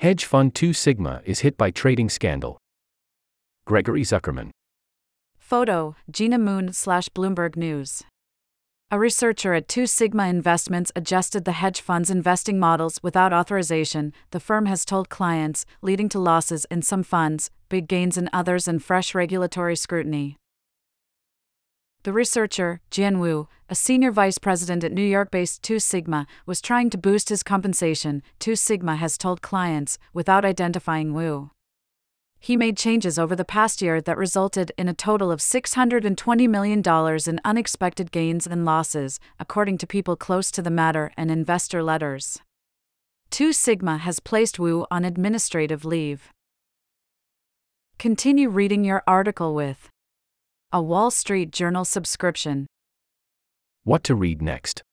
Hedge fund 2 Sigma is hit by trading scandal. Gregory Zuckerman. Photo Jeenah Moon slash Bloomberg News. A researcher at Two Sigma Investments adjusted the hedge fund's investing models without authorization, the firm has told clients, leading to losses in some funds, big gains in others, and fresh regulatory scrutiny. The researcher, Jian Wu, a senior vice president at New York based Two Sigma, was trying to boost his compensation, Two Sigma has told clients, without identifying Wu. He made changes over the past year that resulted in a total of $620 million in unexpected gains and losses, according to people close to the matter and investor letters. Two Sigma has placed Wu on administrative leave. Continue reading your article with a Wall Street Journal subscription. What to read next?